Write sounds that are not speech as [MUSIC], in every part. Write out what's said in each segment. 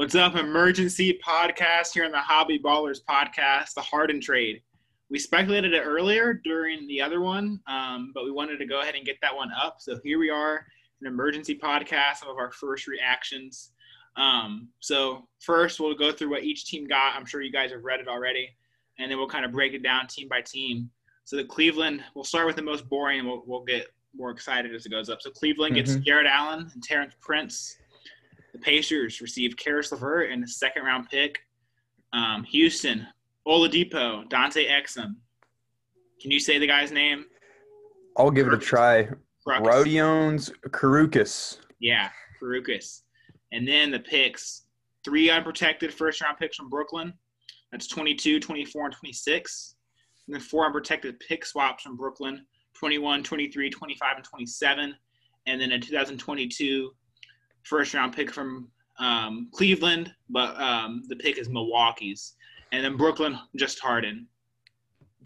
What's up, emergency podcast here on the Hobby Ballers podcast, the Harden trade. We speculated it earlier during the other one, um, but we wanted to go ahead and get that one up. So here we are, an emergency podcast, some of our first reactions. Um, so first, we'll go through what each team got. I'm sure you guys have read it already, and then we'll kind of break it down team by team. So the Cleveland, we'll start with the most boring, and we'll, we'll get more excited as it goes up. So Cleveland gets Mhm. Jarrett Allen and Terrence Prince. The Pacers receive Caris LeVert and a second round pick. Um, Houston, Oladipo, Dante Exum. Can you say the guy's name? I'll give it a try. Rodion's Karukas. Yeah, Farukas. And then the picks three unprotected first round picks from Brooklyn. That's 22, 24, and 26. And then four unprotected pick swaps from Brooklyn 21, 23, 25, and 27. And then a 2022 first round pick from um, Cleveland, but um, the pick is Milwaukee's. And then Brooklyn, just Harden.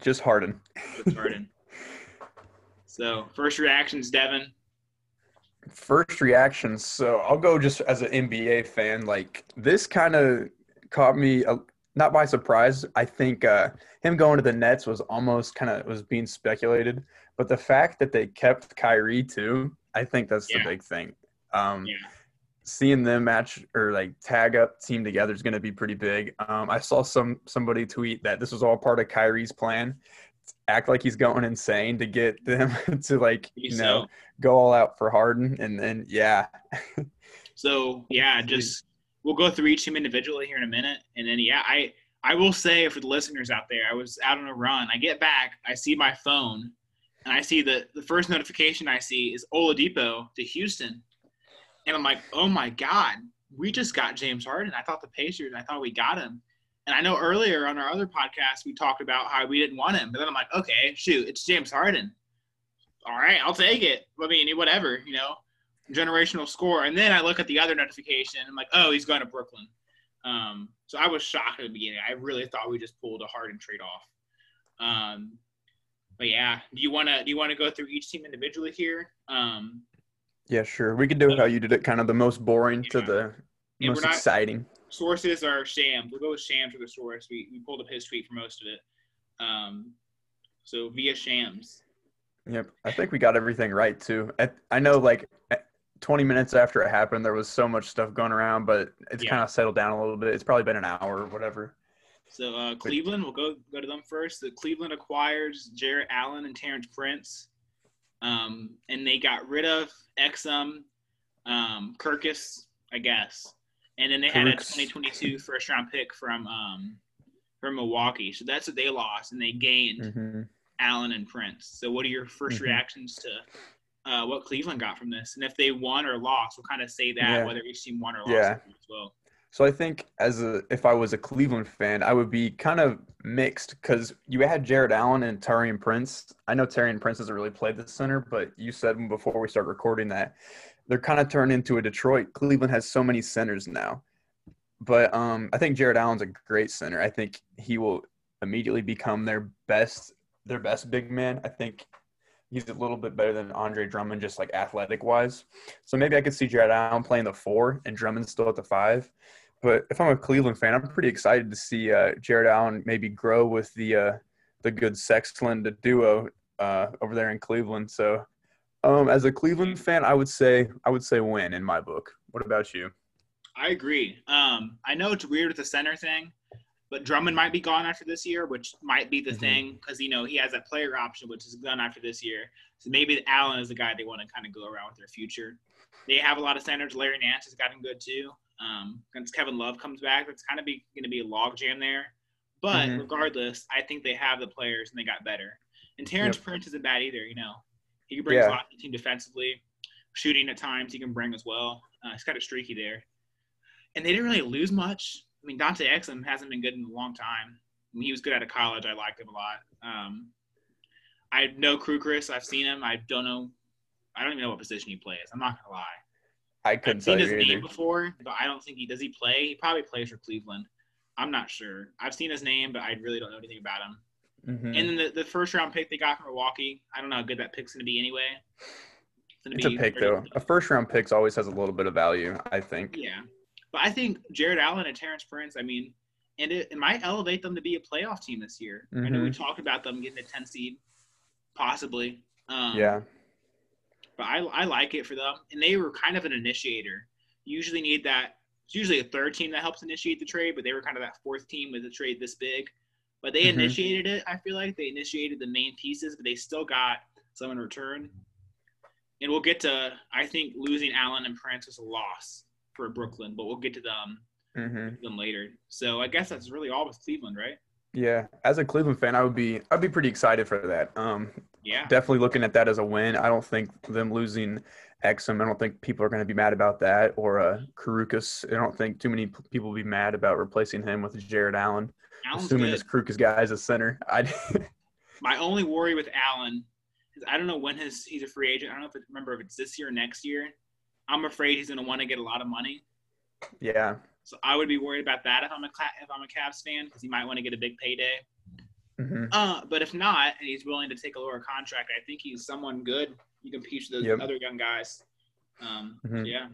Just Harden. Just Harden. [LAUGHS] so, first reactions, Devin. First reactions. So I'll go just as an NBA fan. Like this kind of caught me uh, not by surprise. I think uh, him going to the Nets was almost kind of was being speculated, but the fact that they kept Kyrie too, I think that's Yeah. the big thing. Um, Yeah. Seeing them match or like tag up team together is going to be pretty big. Um, I saw some somebody tweet that this was all part of Kyrie's plan. Act like he's going insane to get them [LAUGHS] to like you So- know go all out for Harden, and then yeah, [LAUGHS] So yeah, just we'll go through each team individually here in a minute, and then yeah, I I will say for the listeners out there, I was out on a run. I get back, I see my phone, and I see the the first notification I see is Oladipo to Houston, and I'm like, oh my god, we just got James Harden. I thought the Pacers, I thought we got him. And I know earlier on our other podcast we talked about how we didn't want him, but then I'm like, okay, shoot, it's James Harden. All right, I'll take it. I mean, whatever, you know generational score. And then I look at the other notification. I'm like, oh, he's going to Brooklyn. Um, so I was shocked at the beginning. I really thought we just pulled a Harden trade off. Um, but yeah, do you want to do you want to go through each team individually here? Um, yeah, sure. We could do it how you did it, kind of the most boring to the most not- exciting. sources are Shams. We'll go with Shams for the source. We, we pulled up his tweet for most of it. Um, so via Shams. Yep, I think we got everything right too. At, I know, like, 20 minutes after it happened, there was so much stuff going around, but it's Yeah. kind of settled down a little bit. It's probably been an hour or whatever. So uh, Cleveland, we'll go go to them first. The Cleveland acquires Jarrett Allen and Terrence Prince, um, and they got rid of Exum, um, Kirkus, I guess, and then they had a Kirkus. 2022 first round pick from um, from Milwaukee. So that's what they lost, and they gained hmm Allen and Prince. So what are your 1st Mhm. reactions to? Uh, what Cleveland got from this, and if they won or lost, we'll kind of say that Yeah. whether each team won or lost Yeah. as well. So I think as a if I was a Cleveland fan, I would be kind of mixed because you had Jarrett Allen and Taurean Prince. I know Taurean Prince doesn't really play the center, but you said before we start recording that they're kind of turned into a Detroit. Cleveland has so many centers now, but um, I think Jarrett Allen's a great center. I think he will immediately become their best their best big man. I think he's a little bit better than Andre Drummond, just like athletic wise. So maybe I could see Jarrett Allen playing the four and Drummond still at the five. But if I'm a Cleveland fan, I'm pretty excited to see uh, Jarrett Allen maybe grow with the uh, the good Sexland duo uh, over there in Cleveland. So, um, as a Cleveland fan, I would say I would say win in my book. What about you? I agree. Um, I know it's weird with the center thing, but Drummond might be gone after this year, which might be the Mhm. thing because you know he has that player option, which is gone after this year. So maybe Allen is the guy they want to kind of go around with their future. They have a lot of centers. Larry Nance has gotten good too. Um, once Kevin Love comes back, that's kind of be going to be a logjam there. But Mhm. regardless, I think they have the players and they got better. And Terrence Yep. Prince isn't bad either. You know, he brings Yeah. a lot to the team defensively, shooting at times he can bring as well. Uh, he's kind of streaky there and they didn't really lose much. I mean, Dante Exum hasn't been good in a long time. When he was good out of college, I liked him a lot. Um, I know Krugeris. I've seen him. I don't know. I don't even know what position he plays. I'm not gonna lie. I couldn't I've seen his name before, but I don't think he does. He play? He probably plays for Cleveland. I'm not sure. I've seen his name, but I really don't know anything about him. Mhm. And then the, the first round pick they got from Milwaukee. I don't know how good that pick's gonna be anyway. gonna It's a pick though. A first round pick always has a little bit of value, I think. Yeah. But I think Jarrett Allen and Terrence Prince. I mean, and it, it might elevate them to be a playoff team this year. Mm-hmm. I know we mm-hmm. talked about them getting a 10 seed, possibly. Um, yeah. But I, I like it for them, and they were kind of an initiator. You usually need that. It's usually a third team that helps initiate the trade, but they were kind of that fourth team with a trade this big. But they mm-hmm. initiated it. I feel like they initiated the main pieces, but they still got some in return. And we'll get to. I think losing Allen and Prince was a loss for Brooklyn, but we'll get to them mm-hmm. them later. So I guess that's really all with Cleveland, right? Yeah, as a Cleveland fan, I would be I'd be pretty excited for that. Um, yeah, definitely looking at that as a win. I don't think them losing Exum. I don't think people are going to be mad about that. Or uh, Querukis. I don't think too many people will be mad about replacing him with Jarrett Allen. Allen's assuming good. this Querukis guy is a center. [LAUGHS] I. My only worry with Allen is I don't know when his he's a free agent. I don't know if remember if it's this year or next year. I'm afraid he's going to want to get a lot of money. Yeah. So I would be worried about that if I'm a if I'm a Cavs fan because he might want to get a big payday. Mm-hmm. Uh, but if not, and he's willing to take a lower contract, I think he's someone good. You can teach those yep. other young guys. Um, mm-hmm. Yeah.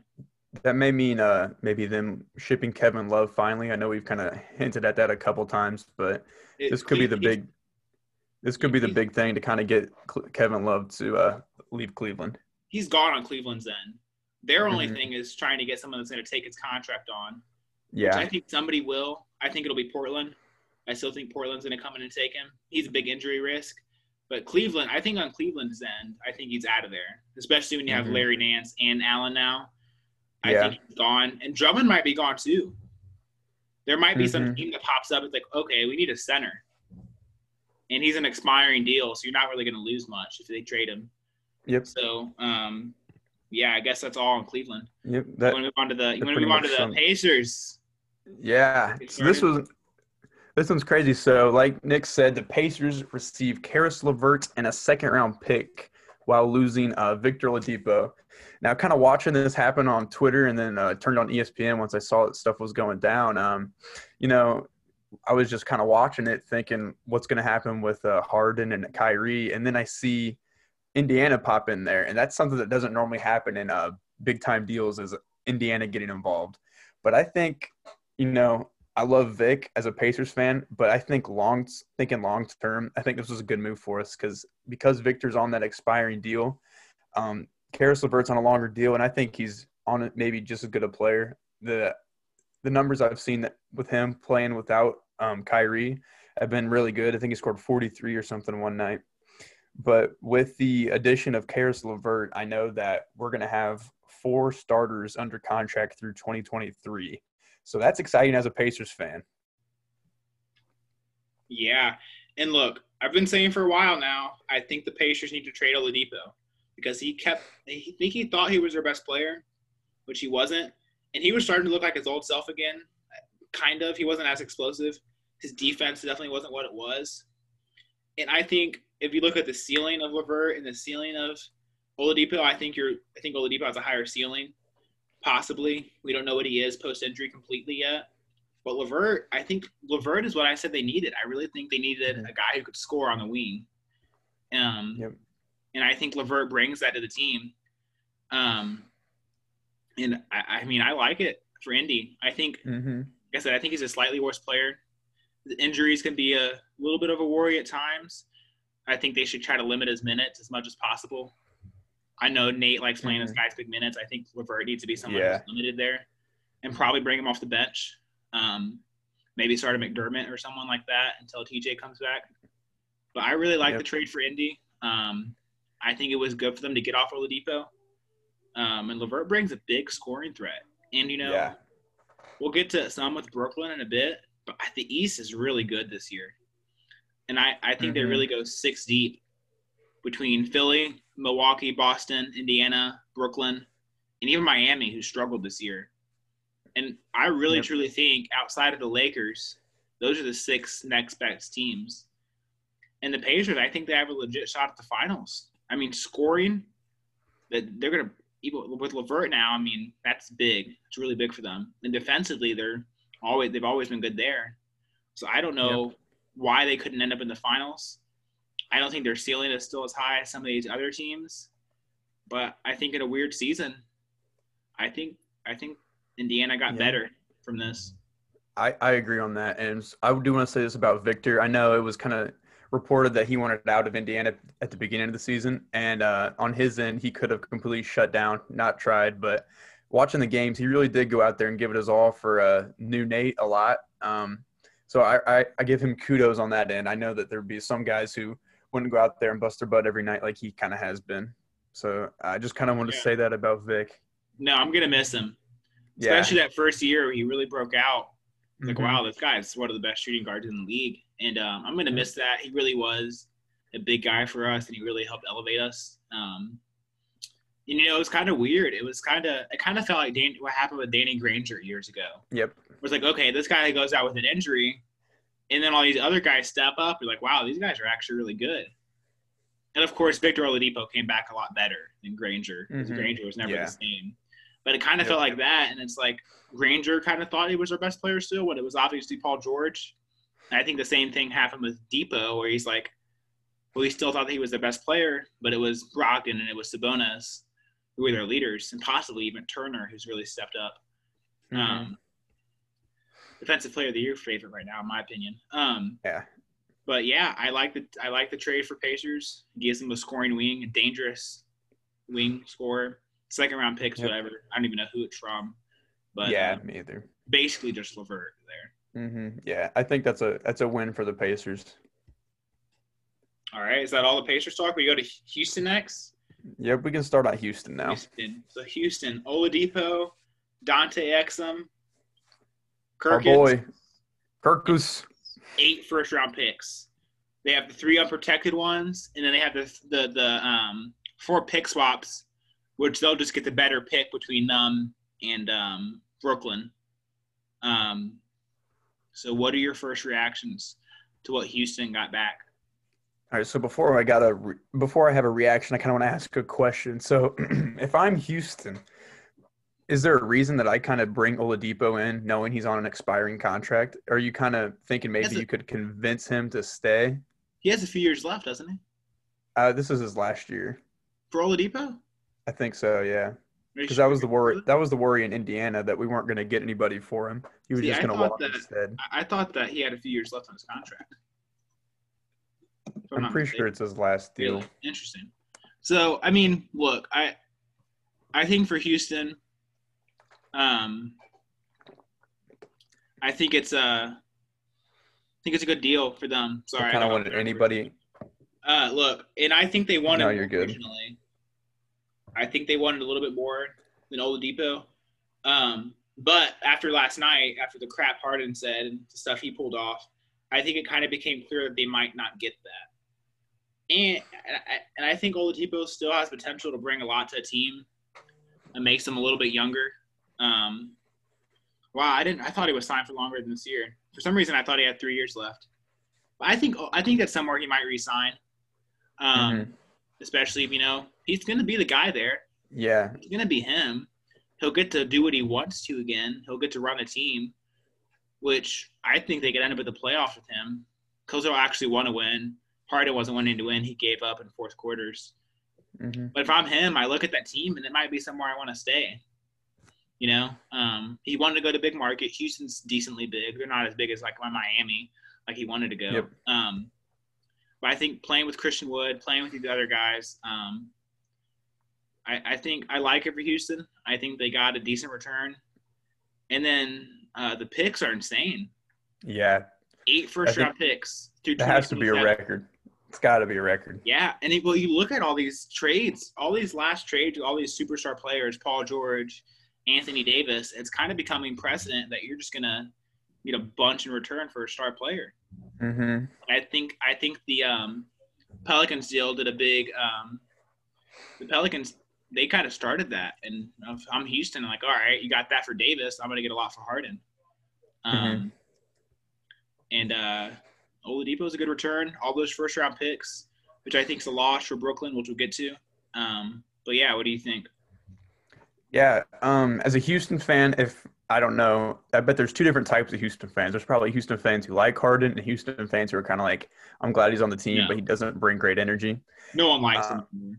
That may mean uh, maybe them shipping Kevin Love finally. I know we've kind of hinted at that a couple times, but it, this could be the big. This could be the big thing to kind of get Kevin Love to uh, leave Cleveland. He's gone on Cleveland's end. Their only mm-hmm. thing is trying to get someone that's going to take his contract on. Yeah. I think somebody will. I think it'll be Portland. I still think Portland's going to come in and take him. He's a big injury risk. But Cleveland, I think on Cleveland's end, I think he's out of there, especially when you have mm-hmm. Larry Nance and Allen now. I yeah. think he's gone. And Drummond might be gone too. There might be mm-hmm. some team that pops up. It's like, okay, we need a center. And he's an expiring deal, so you're not really going to lose much if they trade him. Yep. So, um, yeah, I guess that's all on Cleveland. Yep. That, you want to move on to the you want to move on to the Pacers. Yeah. So this was this one's crazy. So, like Nick said, the Pacers received Caris LeVert and a second round pick while losing uh, Victor Oladipo. Now, kind of watching this happen on Twitter and then uh, turned on ESPN once I saw that stuff was going down. Um, you know, I was just kind of watching it, thinking what's going to happen with uh, Harden and Kyrie, and then I see Indiana pop in there, and that's something that doesn't normally happen in uh, big time deals. Is Indiana getting involved? But I think you know I love Vic as a Pacers fan, but I think long thinking long term, I think this was a good move for us because because Victor's on that expiring deal, um, Caris LeVert's on a longer deal, and I think he's on it maybe just as good a player. The the numbers I've seen with him playing without um, Kyrie have been really good. I think he scored 43 or something one night. But with the addition of Caris LeVert, I know that we're going to have four starters under contract through 2023. So that's exciting as a Pacers fan. Yeah. And look, I've been saying for a while now, I think the Pacers need to trade Oladipo because he kept, I think he thought he was their best player, which he wasn't. And he was starting to look like his old self again, kind of. He wasn't as explosive. His defense definitely wasn't what it was. And I think if you look at the ceiling of LeVert and the ceiling of Oladipo, I think you're I think Oladipo has a higher ceiling. Possibly. We don't know what he is post injury completely yet. But LeVert, I think LeVert is what I said they needed. I really think they needed mm-hmm. a guy who could score on the wing. Um, yep. And I think LeVert brings that to the team. Um, and I, I mean, I like it for Indy. I think, mm-hmm. like I said, I think he's a slightly worse player. The injuries can be a little bit of a worry at times. I think they should try to limit his minutes as much as possible. I know Nate likes playing mm-hmm. his guys big minutes. I think LeVert needs to be someone yeah. who's limited there, and probably bring him off the bench. Um, maybe start a McDermott or someone like that until TJ comes back. But I really like yep. the trade for Indy. Um, I think it was good for them to get off Oladipo. Um, and LeVert brings a big scoring threat. And you know, yeah. we'll get to some with Brooklyn in a bit, but the East is really good this year. And I, I think mm-hmm. they really go six deep between Philly, Milwaukee, Boston, Indiana, Brooklyn, and even Miami, who struggled this year. And I really yep. truly think outside of the Lakers, those are the six next best teams. And the Pacers, I think they have a legit shot at the finals. I mean, scoring, that they're gonna even with LeVert now. I mean, that's big. It's really big for them. And defensively, they're always they've always been good there. So I don't know yep. why they couldn't end up in the finals. I don't think their ceiling is still as high as some of these other teams, but I think in a weird season, I think I think Indiana got Yeah. better from this. I, I agree on that. And I do want to say this about Victor. I know it was kind of reported that he wanted out of Indiana at the beginning of the season. And uh, on his end, he could have completely shut down, not tried. But watching the games, he really did go out there and give it his all for uh, new Nate a lot. Um, so I, I, I give him kudos on that end. I know that there'd be some guys who wouldn't go out there and bust their butt every night like he kind of has been. So I just kind of wanted Yeah. to say that about Vic. No, I'm gonna miss him, Yeah. especially that first year where he really broke out. Like, Mhm. wow, this guy's one of the best shooting guards in the league, and um, I'm gonna miss that. He really was a big guy for us, and he really helped elevate us. Um, and, you know, it was kind of weird. It was kind of, it kind of felt like Dan, what happened with Danny Granger years ago. Yep. It was like, okay, this guy goes out with an injury, and then all these other guys step up. You're like, wow, these guys are actually really good. And of course, Victor Oladipo came back a lot better than Granger because Mhm. Granger was never Yeah. the same. But it kind of Yep. felt like that, and it's like Granger kind of thought he was our best player still, when it was obviously Paul George. And I think the same thing happened with Dipo, where he's like, well, he still thought that he was the best player, but it was Brogdon and it was Sabonis who were their leaders, and possibly even Turner, who's really stepped up. Mhm. Um, defensive player of the year favorite right now, in my opinion. Um, Yeah. but yeah, I like the I like the trade for Pacers. Gives them a scoring wing, a dangerous wing scorer. Second round picks, Yep. whatever. I don't even know who it's from, but yeah, uh, me either. basically just Levert there. hmm Yeah, I think that's a that's a win for the Pacers. All right, is that all the Pacers talk? We go to Houston next. Yep, we can start on Houston now. Houston. So Houston, Oladipo, Dante Exum, Our Kirkus, boy, Kirkus. eight first round picks. They have the three unprotected ones, and then they have the the the um, four pick swaps, which they'll just get the better pick between them and um, Brooklyn. Um, so, what are your first reactions to what Houston got back? All right, so before I got a re- before I have a reaction, I kind of want to ask a question. So, [CLEARS THROAT] if I'm Houston, is there a reason that I kind of bring Oladipo in, knowing he's on an expiring contract? Are you kind of thinking maybe a- you could convince him to stay? He has a few years left, doesn't he? Uh, this is his last year. For Oladipo? I think so. Yeah, because that was the worry. That was the worry in Indiana that we weren't going to get anybody for him. He was See, just going to walk that- instead. I- thought that he had a few years left on his contract. If I'm pretty mistaken. sure it's his last deal. Really? Interesting. So, I mean, look, I I think for Houston, um, I think it's a I think it's a good deal for them. Sorry, I kind of wanted anybody. Uh, look, and I think they wanted No, you're good. originally. I think they wanted a little bit more than Oladipo. Um, but after last night, after the crap Harden said and the stuff he pulled off, I think it kind of became clear that they might not get that. And and I, and I think Oladipo still has potential to bring a lot to a team and makes them a little bit younger. Um, wow, I didn't. I thought he was signed for longer than this year. For some reason, I thought he had three years left. But I think I think that somewhere he might resign. Um, Mhm. especially if you know he's going to be the guy there. Yeah, It's going to be him. He'll get to do what he wants to again. He'll get to run a team, which I think they could end up at the playoffs with him. Because he'll actually want to win. Harden wasn't wanting to win. He gave up in fourth quarters. hmm But if I'm him, I look at that team and it might be somewhere I want to stay. You know, um, he wanted to go to big market. Houston's decently big. They're not as big as like my Miami, like he wanted to go. Yep. Um, but I think playing with Christian Wood, playing with these other guys, um, I, I think I like it for Houston. I think they got a decent return, and then uh, the picks are insane. yeah. Eight first round picks. That has to be a record. It's got to be a record. Yeah, and it, well, you look at all these trades, all these last trades, all these superstar players, Paul George, Anthony Davis. It's kind of becoming precedent that you're just gonna get a bunch in return for a star player. hmm I think I think the um, Pelicans deal did a big. Um, the Pelicans they kind of started that, and I'm Houston. I'm like, all right, you got that for Davis. I'm gonna get a lot for Harden. Um, and uh, Oladipo is a good return. All those first round picks, which I think is a loss for Brooklyn, which we'll get to. Um, but yeah, what do you think? Yeah. Um, as a Houston fan, if I don't know, I bet there's two different types of Houston fans. There's probably Houston fans who like Harden and Houston fans who are kind of like, I'm glad he's on the team, Yeah. but he doesn't bring great energy. No one likes Uh, him.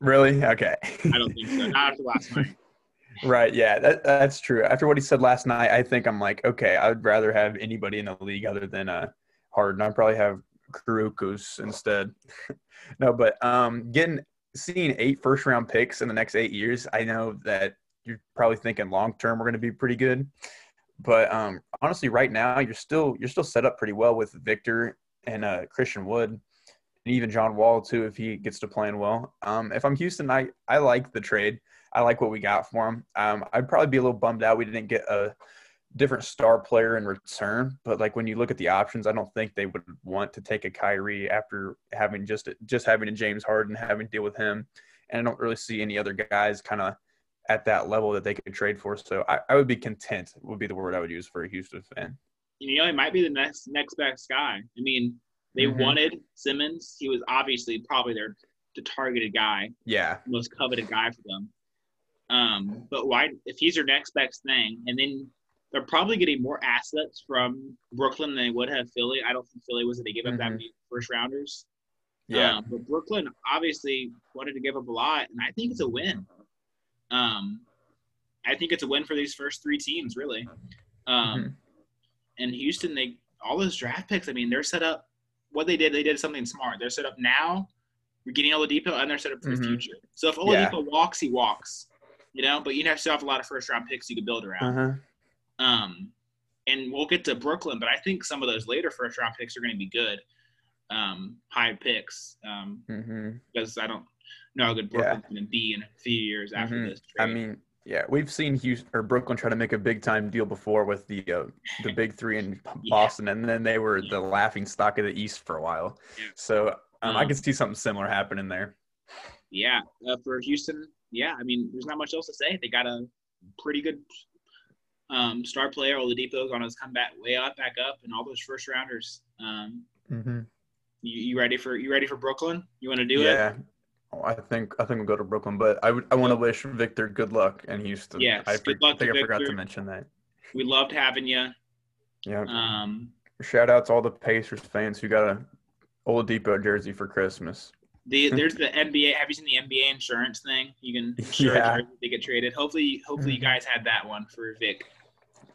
Really? Okay. I don't think so. Not after last night. [LAUGHS] [LAUGHS] Right. Yeah, that, that's true. After what he said last night, I think I'm like, okay, I would rather have anybody in the league other than uh, Harden. I'd probably have Kurucs instead. [LAUGHS] no, but um, getting seeing eight first round picks in the next eight years, I know that you're probably thinking long term we're going to be pretty good. But um, honestly, right now you're still you're still set up pretty well with Victor and uh, Christian Wood, and even John Wall too if he gets to playing well. Um, if I'm Houston, I I like the trade. I like what we got for him. Um, I'd probably be a little bummed out we didn't get a different star player in return. But like when you look at the options, I don't think they would want to take a Kyrie after having just just having a James Harden, having to deal with him, and I don't really see any other guys kind of at that level that they could trade for. So I, I, would be content would be the word I would use for a Houston fan. You know, he might be the next next best guy. I mean, they mm-hmm. wanted Simmons. He was obviously probably their the targeted guy. Yeah. Most coveted guy for them. Um, but why if he's your next best thing and then they're probably getting more assets from Brooklyn than they would have Philly. I don't think Philly was that they give up mm-hmm. that many first rounders. Yeah. Um, but Brooklyn obviously wanted to give up a lot, and I think it's a win. Um, I think it's a win for these first three teams, really. Um, mm-hmm. And Houston, they all those draft picks. I mean, they're set up. What they did, they did something smart. They're set up now. We're getting Oladipo, and they're set up for mm-hmm. the future. So if Oladipo yeah. walks, he walks. You know, but you have still have a lot of first round picks you could build around. Uh-huh. Um, and we'll get to Brooklyn, but I think some of those later first round picks are going to be good. Um, high picks. Um, mm-hmm. because I don't know how good Brooklyn's yeah. going to be in a few years after mm-hmm. this. Trade. I mean, yeah, we've seen Houston or Brooklyn try to make a big time deal before with the uh, the big three in [LAUGHS] Boston, yeah. and then they were yeah. the laughing stock of the East for a while. So um, um, I can see something similar happening there. Yeah, uh, for Houston, yeah, I mean, there's not much else to say. They got a pretty good um, star player. Oladipo's on his comeback, way up, back up, and all those first rounders. Um, mm-hmm. you, you ready for you ready for Brooklyn? You want to do yeah. it? Yeah, I think I think we'll go to Brooklyn, but I would I want to wish Victor good luck in Houston. Yeah, I, good luck I think I forgot to mention that. We loved having you. Yeah. Um, Shout out to all the Pacers fans who got a Oladipo jersey for Christmas. The, [LAUGHS] there's the NBA. Have you seen the NBA insurance thing? You can insure yeah. they get traded. Hopefully, hopefully you guys had that one for Vic.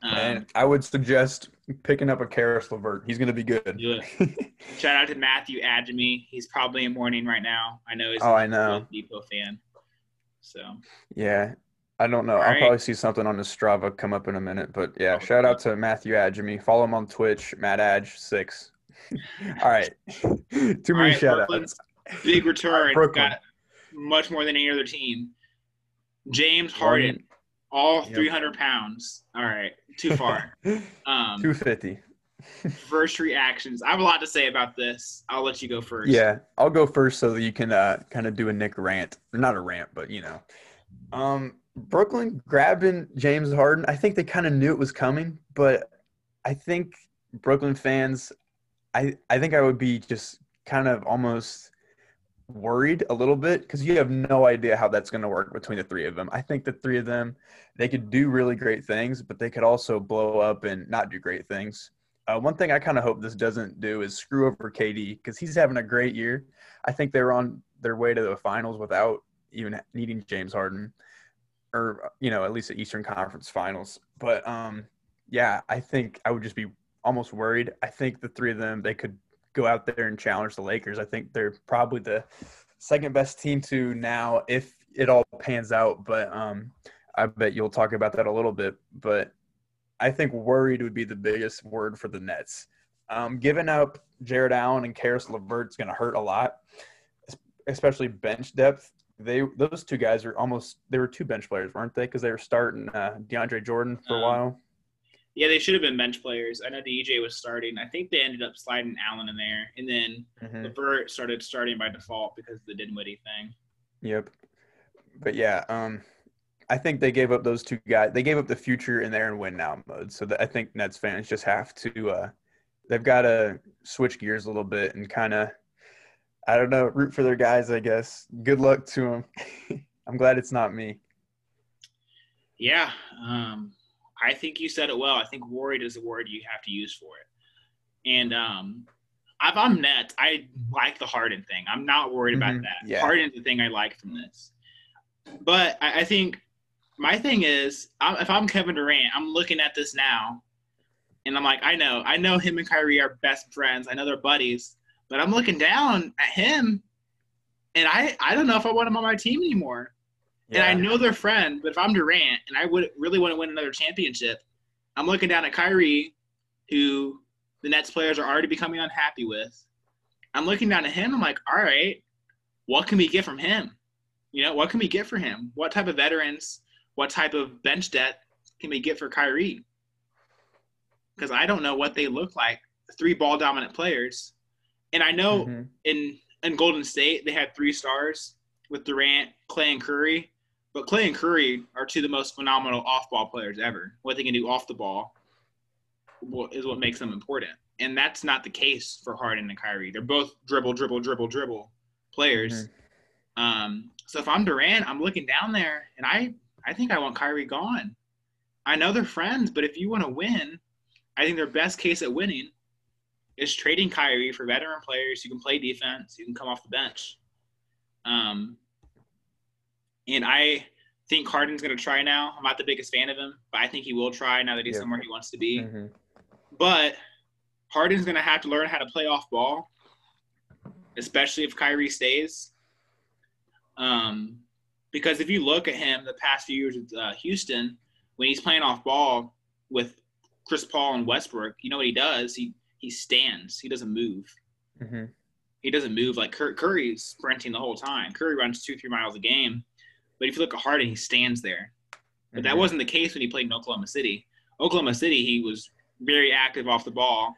Um, and I would suggest picking up a Caris LeVert. He's going to be good. [LAUGHS] Shout out to Matthew Adjemi. He's probably in mourning right now. I know he's oh, I know. Dipo fan. So yeah, I don't know. All I'll right. probably see something on the Strava come up in a minute. But yeah, oh, shout out to Matthew Adjemi. Follow him on Twitch, Matt Adge six. [LAUGHS] All right, [LAUGHS] too many right, shout outs. Big return. Got much more than any other team. James Harden, all yep. 300 pounds. All right, too far. [LAUGHS] Um, 250. first reactions. I have a lot to say about this. I'll let you go first. Yeah, I'll go first so that you can uh, kind of do a Nick rant. Not a rant, but you know. Um, Brooklyn grabbing James Harden. I think they kind of knew it was coming, but I think Brooklyn fans, I I think I would be just kind of almost worried a little bit because you have no idea how that's going to work between the three of them. I think the three of them, they could do really great things, but they could also blow up and not do great things. Uh, one thing I kind of hope this doesn't do is screw over KD because he's having a great year. I think they're on their way to the finals without even needing James Harden, or you know at least the Eastern Conference Finals. But um, yeah, I think I would just be almost worried. I think the three of them they could go out there and challenge the Lakers. I think they're probably the second best team to now if it all pans out. But um, I bet you'll talk about that a little bit. But I think worried would be the biggest word for the Nets. Um, giving up Jarrett Allen and LeVert is going to hurt a lot, especially bench depth. They those two guys are almost they were two bench players, weren't they? Because they were starting uh, DeAndre Jordan for a um, while. Yeah, they should have been bench players. I know DJ was starting. I think they ended up sliding Allen in there, and then mm-hmm. LeVert started starting by default because of the Dinwiddie thing. Yep. But yeah, um, I think they gave up those two guys. They gave up the future in there and win now mode. So I think Nets fans just have to. Uh, they've got to switch gears a little bit and kind of, I don't know, root for their guys. I guess. Good luck to them. [LAUGHS] I'm glad it's not me. Yeah. Um, I think you said it well. I think worried is the word you have to use for it. And um, if I'm Nets, I like the Harden thing. I'm not worried about mm-hmm. that. Yeah. Harden's the thing I like from this. But I, I think my thing is, I'm, if I'm Kevin Durant, I'm looking at this now, and I'm like, I know, I know him and Kyrie are best friends. I know they're buddies, but I'm looking down at him, and I, I don't know if I want him on my team anymore. Yeah. And I know they're friends, but if I'm Durant and I would really want to win another championship, I'm looking down at Kyrie, who the Nets players are already becoming unhappy with. I'm looking down at him. I'm like, all right, what can we get from him? You know, what can we get for him? What type of veterans, what type of bench debt can we get for Kyrie? Because I don't know what they look like. Three ball dominant players. And I know Mhm. in in Golden State they had three stars with Durant, Clay, and Curry. But Clay and Curry are two of the most phenomenal off ball players ever. What they can do off the ball is what makes them important. And that's not the case for Harden and Kyrie. They're both dribble, dribble, dribble, dribble players. Um, so if I'm Durant, I'm looking down there and I, I think I want Kyrie gone. I know they're friends, but if you want to win, I think their best case at winning is trading Kyrie for veteran players who can play defense, who can come off the bench. Um, and I think Harden's going to try now. I'm not the biggest fan of him, but I think he will try now that he's Yeah. somewhere he wants to be. Mhm. But Harden's going to have to learn how to play off ball, especially if Kyrie stays. Um, because if you look at him the past few years with uh, Houston, when he's playing off ball with Chris Paul and Westbrook, you know what he does? He he stands. He doesn't move. Mhm. He doesn't move like Cur- Curry's sprinting the whole time. Curry runs two three miles a game, but if you look at Harden, he stands there. But that Mhm. wasn't the case when he played in Oklahoma City. Oklahoma City, he was very active off the ball,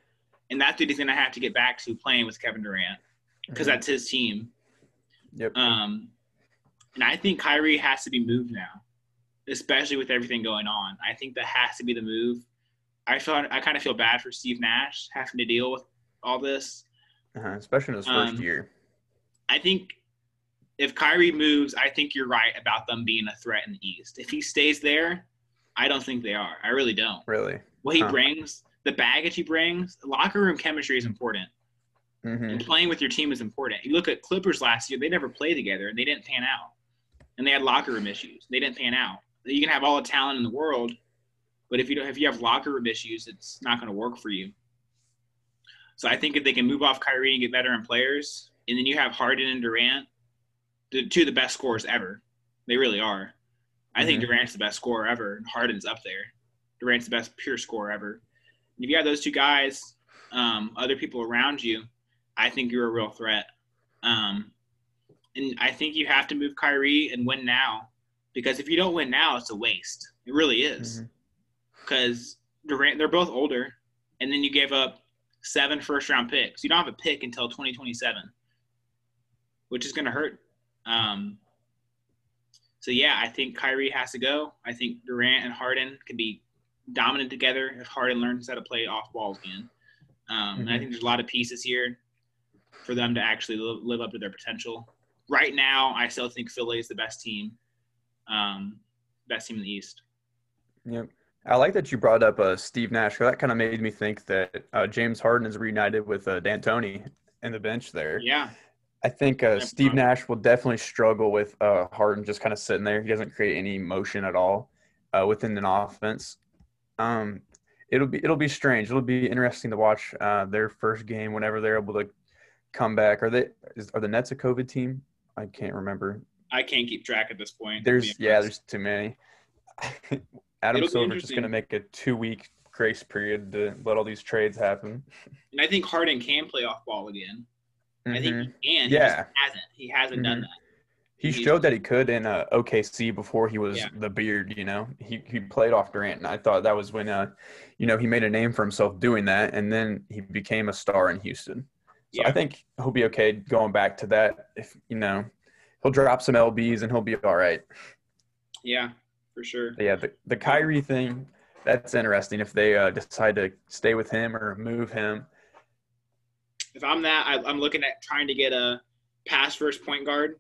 and that's what he's going to have to get back to playing with Kevin Durant because Mhm. that's his team. Yep. Um, and I think Kyrie has to be moved now, especially with everything going on. I think that has to be the move. I feel I kind of feel bad for Steve Nash having to deal with all this. Uh-huh. Especially in his first Um, year. I think if Kyrie moves, I think you're right about them being a threat in the East. If he stays there, I don't think they are. I really don't. Really. What he Huh. brings, the baggage he brings, locker room chemistry is important. hmm And playing with your team is important. You look at Clippers last year; they never played together, and they didn't pan out. And they had locker room issues; they didn't pan out. You can have all the talent in the world, but if you don't, if you have locker room issues, it's not going to work for you. So I think if they can move off Kyrie and get veteran players, and then you have Harden and Durant, the two of the best scorers ever. They really are. I think Mhm. Durant's the best scorer ever, and Harden's up there. Durant's the best pure scorer ever. And if you have those two guys, um, other people around you, I think you're a real threat. Um, and I think you have to move Kyrie and win now, because if you don't win now, it's a waste. It really is. Because Durant, they're both older, and then you gave up seven first round picks. You don't have a pick until 2027, which is going to hurt. Um, so yeah, I think Kyrie has to go. I think Durant and Harden can be dominant together if Harden learns how to play off ball again. Um, And I Mhm. think there's a lot of pieces here for them to actually live, live up to their potential. Right now, I still think Philly is the best team, um, best team in the East. Yep. I like that you brought up uh, Steve Nash. That kind of made me think that uh, James Harden is reunited with uh, D'Antoni in the bench there. Yeah, I think uh, Steve. Nash will definitely struggle with uh, Harden just kind of sitting there. He doesn't create any motion at all uh, within an offense. Um, it'll be it'll be strange. It'll be interesting to watch uh, their first game whenever they're able to come back. Are they is, are the Nets a COVID team? I can't remember. I can't keep track at this point. There's yeah, there's too many. [LAUGHS] Adam Silver's just going to make a two week grace period to let all these trades happen. and I think Harden can play off ball again. I think Mhm. he can. He Yeah. just hasn't. He hasn't done Mhm. that. He He's- showed that he could in uh, OKC before he was Yeah. the beard. You know, he he played off Durant, and I thought that was when uh, you know, he made a name for himself doing that, and then he became a star in Houston. So Yeah. I think he'll be okay going back to that. If you know, he'll drop some lbs and he'll be all right. Yeah, for sure. But yeah, the the Kyrie thing that's interesting. If they uh, decide to stay with him or move him, If I'm that, I, I'm looking at trying to get a pass first point guard,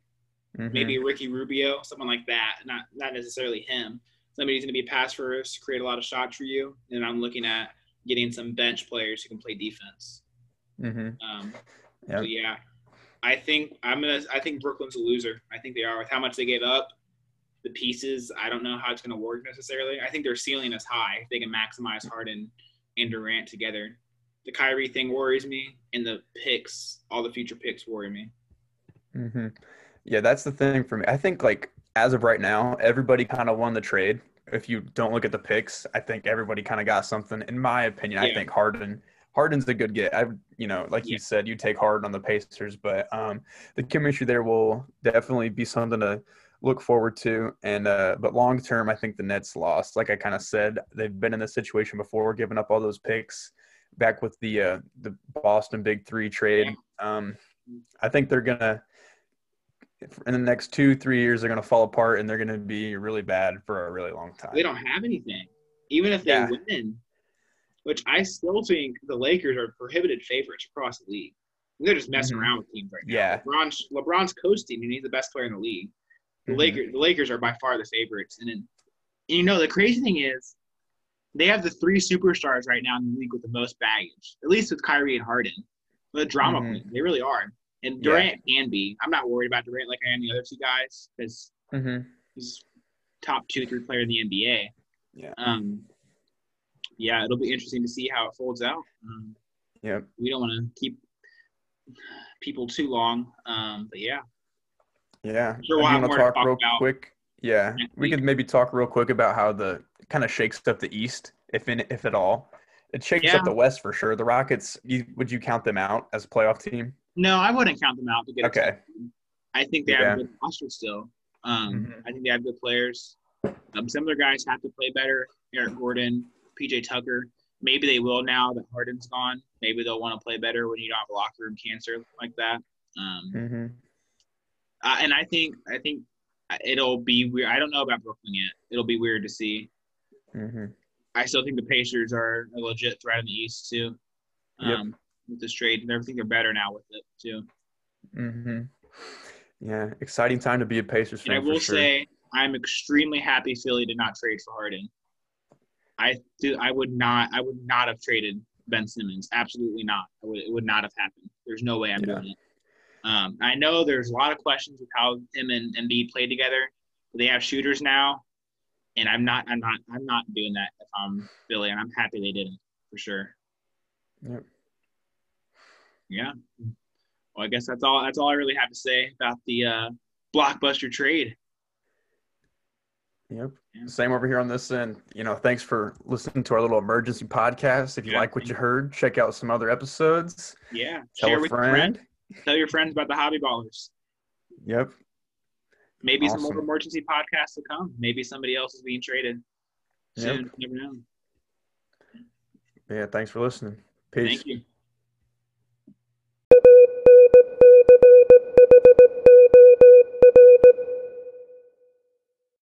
Mhm. maybe Ricky Rubio, someone like that. Not not necessarily him. Somebody who's going to be pass first, create a lot of shots for you. And I'm looking at getting some bench players who can play defense. Mhm. Um, Yeah. So yeah, I think I'm gonna. I think Brooklyn's a loser. I think they are with how much they gave up. the pieces. I don't know how it's going to work necessarily. I think their ceiling is high. They can maximize Harden and Durant together. The Kyrie thing worries me, and the picks, all the future picks, worry me. Mm-hmm. Yeah, that's the thing for me. I think like as of right now, everybody kind of won the trade. If you don't look at the picks, I think everybody kind of got something. In my opinion, yeah. I think Harden Harden's a good get. I, you know, like yeah. you said, you take Harden on the Pacers, but um, the chemistry there will definitely be something to look forward to. And uh, but long term, I think the Nets lost. Like I kind of said, they've been in this situation before, giving up all those picks. Back with the uh, the Boston Big Three trade, um, I think they're gonna in the next two three years they're gonna fall apart and they're gonna be really bad for a really long time. They don't have anything, even if they yeah. win which I still think the Lakers are prohibited favorites across the league. They're just messing mm-hmm. around with teams right now. Yeah. LeBron's LeBron's coasting and he's the best player in the league. The mm-hmm. Lakers the Lakers are by far the favorites. And then and you know the crazy thing is they have the three superstars right now in the league with the most baggage. At least with Kyrie and Harden. The drama mm-hmm. Point, they really are. And Durant yeah. can be. I'm not worried about Durant like I am the other two guys because mm-hmm. he's top two, three player in the NBA. Yeah. Um, yeah, it'll be interesting to see how it folds out. Um, yeah, we don't want to keep people too long, um, but yeah. Yeah, sure we'll want to talk, talk real quick. Yeah, we could maybe talk real quick about how the kind of shakes up the East, if in if at all. It shakes yeah. up the West for sure. The Rockets, you, would you count them out as a playoff team? No, I wouldn't count them out to get. Okay. I think they yeah. have a good roster still. Um, mm-hmm. I think they have good players. Um, some of their guys have to play better. Eric Gordon, PJ Tucker. Maybe they will now that Harden's gone. Maybe they'll want to play better when you don't have locker room cancer like that. Um, mm-hmm. uh, and I think I think it'll be weird. I don't know about Brooklyn yet. It'll be weird to see. Mm-hmm. I still think the Pacers are a legit threat in the East too. Um, yep. With this trade, and everything, they're better now with it too. Mm-hmm. Yeah, exciting time to be a Pacers fan. And I will sure. say, I'm extremely happy Philly did not trade for Harden. I do. I would not. I would not have traded Ben Simmons. Absolutely not. Would, it would not have happened. There's no way I'm yeah. doing it. Um, I know there's a lot of questions with how him and Embiid played together. But they have shooters now, and I'm not. I'm not. I'm not doing that if I'm Philly, and I'm happy they didn't for sure. Yep. Yeah. Well, I guess that's all. That's all I really have to say about the uh, blockbuster trade. Yep. Yeah. Same over here on this end. You know, thanks for listening to our little emergency podcast. If you yeah. like what you heard, check out some other episodes. Yeah. Tell Share a friend. friend. Tell your friends about the hobby ballers. Yep. Maybe awesome. some more emergency podcasts to come. Maybe somebody else is being traded soon. Yep. Never know. Yeah, thanks for listening. Peace. Thank you.